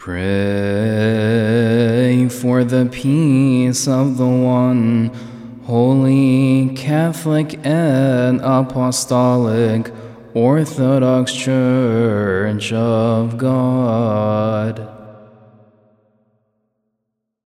Pray for the peace of the one holy, Catholic, and Apostolic Orthodox Church of God.